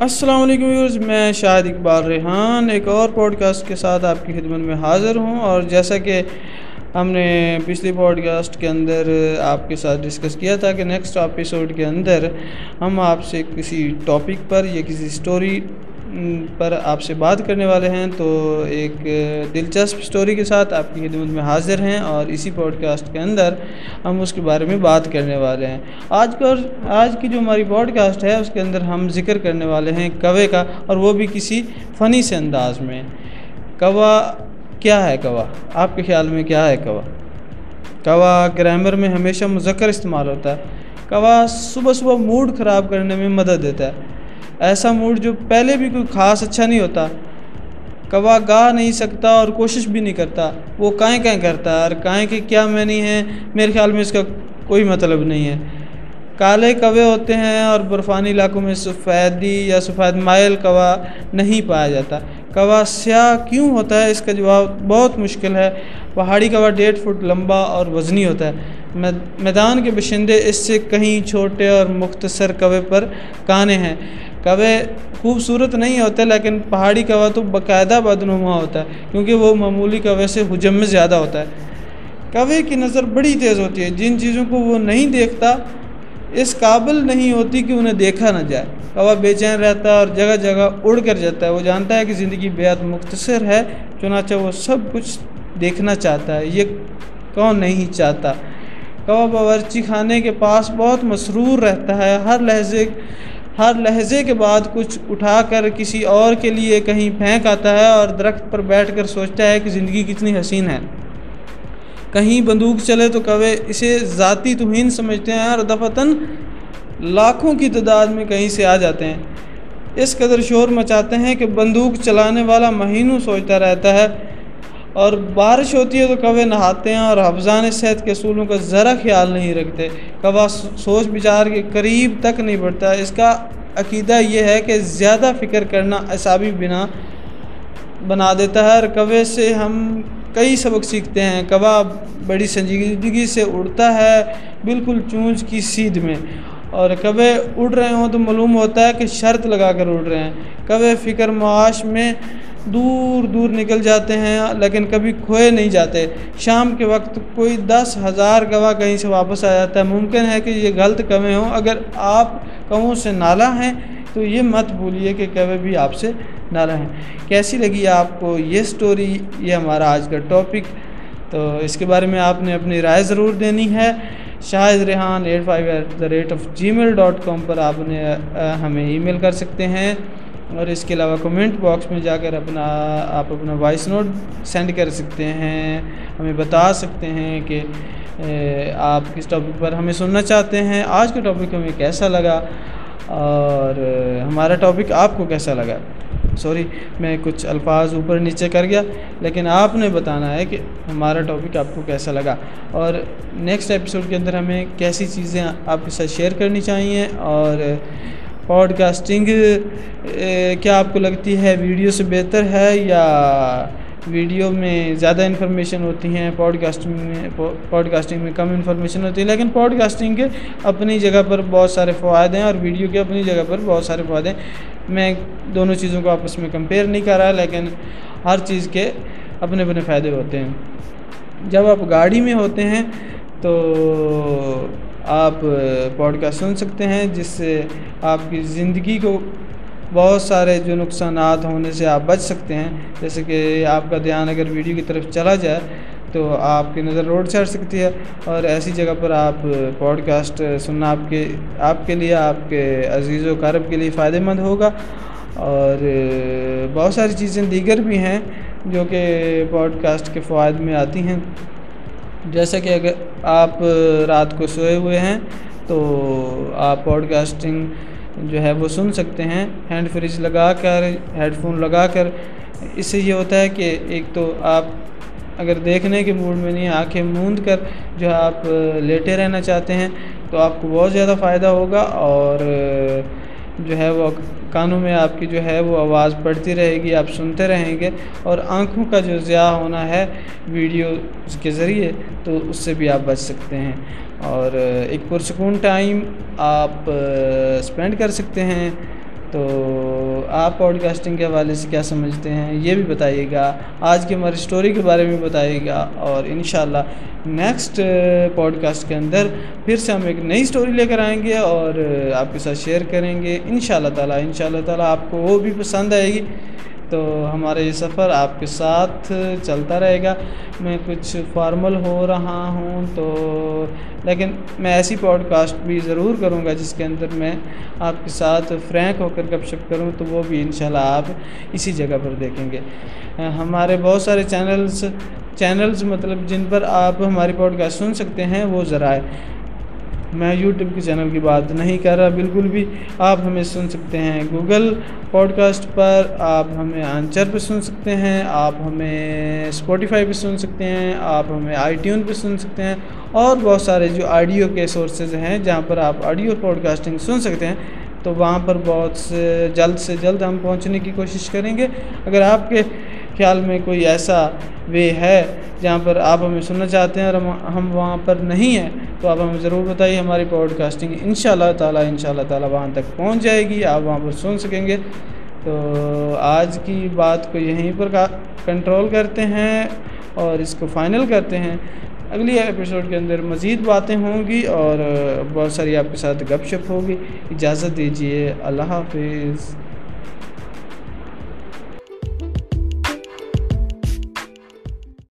السلام علیکم ویورز، میں شاہد اقبال ریحان ایک اور پوڈ کاسٹ کے ساتھ آپ کی خدمت میں حاضر ہوں اور جیسا کہ ہم نے پچھلی پوڈ کاسٹ کے اندر آپ کے ساتھ ڈسکس کیا تھا کہ نیکسٹ ایپیسوڈ کے اندر ہم آپ سے کسی ٹاپک پر یا کسی سٹوری پر آپ سے بات کرنے والے ہیں تو ایک دلچسپ سٹوری کے ساتھ آپ کی خدمت میں حاضر ہیں اور اسی پوڈ کاسٹ کے اندر ہم اس کے بارے میں بات کرنے والے ہیں۔ آج کا آج کی جو ہماری پوڈ کاسٹ ہے، اس کے اندر ہم ذکر کرنے والے ہیں کوے کا اور وہ بھی کسی فنی سے انداز میں۔ کوا کیا ہے کوا آپ کے خیال میں کیا ہے کوا کوا گرامر میں ہمیشہ مذکر استعمال ہوتا ہے۔ کوا صبح صبح موڈ خراب کرنے میں مدد دیتا ہے۔ ایسا موڈ جو پہلے بھی کوئی خاص اچھا نہیں ہوتا۔ کوا گا نہیں سکتا اور کوشش بھی نہیں کرتا۔ وہ کائیں کائیں کرتا ہے اور کائیں کے کیا میں نہیں ہے، میرے خیال میں اس کا کوئی مطلب نہیں ہے۔ کالے کوے ہوتے ہیں اور برفانی علاقوں میں سفیدی یا سفید مائل کوا نہیں پایا جاتا۔ کوا سیاہ کیوں ہوتا ہے؟ اس کا جواب بہت مشکل ہے۔ پہاڑی کوا ڈیڑھ فٹ لمبا اور وزنی ہوتا ہے۔ میدان کے بشندے اس سے کہیں چھوٹے اور مختصر کوے پر کانے ہیں۔ کوے خوبصورت نہیں ہوتے، لیکن پہاڑی کوا تو باقاعدہ بدنما ہوتا ہے، کیونکہ وہ معمولی کوے سے حجم میں زیادہ ہوتا ہے۔ کوے کی نظر بڑی تیز ہوتی ہے، جن چیزوں کو وہ نہیں دیکھتا، اس قابل نہیں ہوتی کہ انہیں دیکھا نہ جائے۔ کوا بے چین رہتا ہے اور جگہ جگہ اڑ کر جاتا ہے۔ وہ جانتا ہے کہ زندگی بےحد مختصر ہے، چنانچہ وہ سب کچھ دیکھنا چاہتا ہے۔ یہ کون نہیں چاہتا؟ کوا باورچی خانے کے پاس بہت مسرور رہتا ہے، ہر لہجے ہر لہجے کے بعد کچھ اٹھا کر کسی اور کے لیے کہیں پھینک آتا ہے اور درخت پر بیٹھ کر سوچتا ہے کہ زندگی کتنی حسین ہے۔ کہیں بندوق چلے تو کوے اسے ذاتی توہین سمجھتے ہیں اور دفتن لاکھوں کی تعداد میں کہیں سے آ جاتے ہیں۔ اس قدر شور مچاتے ہیں کہ بندوق چلانے والا مہینوں سوچتا رہتا ہے۔ اور بارش ہوتی ہے تو کوے نہاتے ہیں اور حفظان صحت کے اصولوں کا ذرا خیال نہیں رکھتے کوا سوچ بچار کے قریب تک نہیں بڑھتا۔ اس کا عقیدہ یہ ہے کہ زیادہ فکر کرنا اعصابی بنا بنا دیتا ہے اور کوے سے ہم کئی سبق سیکھتے ہیں۔ کوا بڑی سنجیدگی سے اڑتا ہے بالکل چونچ کی سیدھ میں اور کوے اڑ رہے ہوں تو معلوم ہوتا ہے کہ شرط لگا کر اڑ رہے ہیں۔ کوے فکر معاش میں دور دور نکل جاتے ہیں، لیکن کبھی کھوئے نہیں جاتے۔ شام کے وقت کوئی دس ہزار گواہ کہیں سے واپس آ جاتا ہے۔ ممکن ہے کہ یہ غلط کوے ہوں۔ اگر آپ کووں سے نالا ہیں تو یہ مت بھولیے کہ کوے بھی آپ سے نالا ہیں۔ کیسی لگی آپ کو یہ سٹوری یہ ہمارا آج کا ٹاپک تو اس کے بارے میں آپ نے اپنی رائے ضرور دینی ہے۔ Shahid Rehan eight five at the rate of Gmail dot com پر آپ نے ہمیں ای میل کر سکتے ہیں۔ اور اس کے علاوہ کمنٹ باکس میں جا کر اپنا آپ اپنا وائس نوٹ سینڈ کر سکتے ہیں۔ ہمیں بتا سکتے ہیں کہ آپ کس ٹاپک پر ہمیں سننا چاہتے ہیں۔ آج کا ٹاپک ہمیں کیسا لگا؟ اور ہمارا ٹاپک آپ کو کیسا لگا؟ سوری میں کچھ الفاظ اوپر نیچے کر گیا، لیکن آپ نے بتانا ہے کہ ہمارا ٹاپک آپ کو کیسا لگا۔ اور نیکسٹ ایپیسوڈ کے اندر ہمیں کیسی چیزیں آپ کے ساتھ شیئر کرنی چاہیے، اور پوڈ کاسٹنگ کیا آپ کو لگتی ہے ویڈیو سے بہتر ہے یا ویڈیو میں زیادہ انفارمیشن ہوتی ہیں؟ پوڈ کاسٹنگ میں پوڈ کاسٹنگ میں کم انفارمیشن ہوتی ہے، لیکن پوڈ کاسٹنگ کے اپنی جگہ پر بہت سارے فوائد ہیں اور ویڈیو کے اپنی جگہ پر بہت سارے فوائد ہیں۔ میں دونوں چیزوں کو آپس میں کمپیئر نہیں کر رہا، لیکن ہر چیز کے اپنے اپنے فائدے ہوتے ہیں۔ جب آپ گاڑی میں ہوتے ہیں تو آپ پوڈ کاسٹ سن سکتے ہیں، جس سے آپ کی زندگی کو بہت سارے جو نقصانات ہونے سے آپ بچ سکتے ہیں۔ جیسے کہ آپ کا دھیان اگر ویڈیو کی طرف چلا جائے، تو آپ کی نظر روڈ سے ہٹ سکتی ہے۔ اور ایسی جگہ پر آپ پوڈ کاسٹ سننا آپ کے آپ کے لیے، آپ کے عزیز و قارب کے لیے فائدہ مند ہوگا۔ اور بہت ساری چیزیں دیگر بھی ہیں جو کہ پوڈ کاسٹ کے فوائد میں آتی ہیں۔ جیسا کہ اگر آپ رات کو سوئے ہوئے ہیں تو آپ پوڈ کاسٹنگ جو ہے وہ سن سکتے ہیں۔ ہینڈ فریج لگا کر، ہیڈ فون لگا کر۔ اس سے یہ ہوتا ہے کہ ایک تو آپ اگر دیکھنے کے موڈ میں نہیں، آنکھیں موند کر جو ہے آپ لیٹے رہنا چاہتے ہیں تو آپ کو بہت زیادہ فائدہ ہوگا اور جو ہے وہ کانوں میں آپ کی جو ہے وہ آواز پڑتی رہے گی، آپ سنتے رہیں گے اور آنکھوں کا جو ضیاع ہونا ہے ویڈیو کے ذریعے تو اس سے بھی آپ بچ سکتے ہیں۔ اور ایک پرسکون ٹائم آپ اسپینڈ کر سکتے ہیں۔ تو آپ پوڈ کاسٹنگ کے حوالے سے کیا سمجھتے ہیں؟ یہ بھی بتائیے گا۔ آج کی ہماری اسٹوری کے بارے میں بتائیے گا اور انشاءاللہ نیکسٹ پوڈ کاسٹ کے اندر پھر سے ہم ایک نئی اسٹوری لے کر آئیں گے اور آپ کے ساتھ شیئر کریں گے۔ ان شاء اللہ تعالیٰ ان شاء اللہ تعالیٰ آپ کو وہ بھی پسند آئے گی۔ تو ہمارا یہ سفر آپ کے ساتھ چلتا رہے گا۔ میں کچھ فارمل ہو رہا ہوں تو، لیکن میں ایسی پوڈ کاسٹ بھی ضرور کروں گا جس کے اندر میں آپ کے ساتھ فرینک ہو کر گپ شپ کروں، تو وہ بھی انشاءاللہ آپ اسی جگہ پر دیکھیں گے۔ ہمارے بہت سارے چینلز چینلز مطلب جن پر آپ ہماری پوڈ کاسٹ سن سکتے ہیں، وہ ذرائع میں یوٹیوب کے چینل کی بات نہیں کر رہا، بالکل بھی آپ ہمیں سن سکتے ہیں۔ گوگل پوڈ کاسٹ پر آپ ہمیں آنچر پہ سن سکتے ہیں، آپ ہمیں اسپوٹیفائی پہ سن سکتے ہیں، آپ ہمیں آئی ٹیون پہ سن سکتے ہیں۔ اور بہت سارے جو آڈیو کے سورسز ہیں جہاں پر آپ آڈیو پوڈ کاسٹنگ سن سکتے ہیں، تو وہاں پر بہت سے جلد سے جلد ہم پہنچنے کی کوشش کریں گے۔ اگر آپ کے خیال میں کوئی ایسا وے ہے جہاں پر آپ ہمیں سننا چاہتے ہیں اور ہم وہاں پر نہیں ہیں، تو آپ ہمیں ضرور بتائیے، ہماری پوڈ کاسٹنگ ان شاء اللہ تعالیٰ ان شاء اللہ تعالیٰ وہاں تک پہنچ جائے گی، آپ وہاں پر سن سکیں گے۔ تو آج کی بات کو یہیں پر کنٹرول کرتے ہیں اور اس کو فائنل کرتے ہیں۔ اگلی ایپیسوڈ کے اندر مزید باتیں ہوں گی اور بہت ساری آپ کے ساتھ گپ شپ ہوگی۔ اجازت دیجیے، اللہ حافظ۔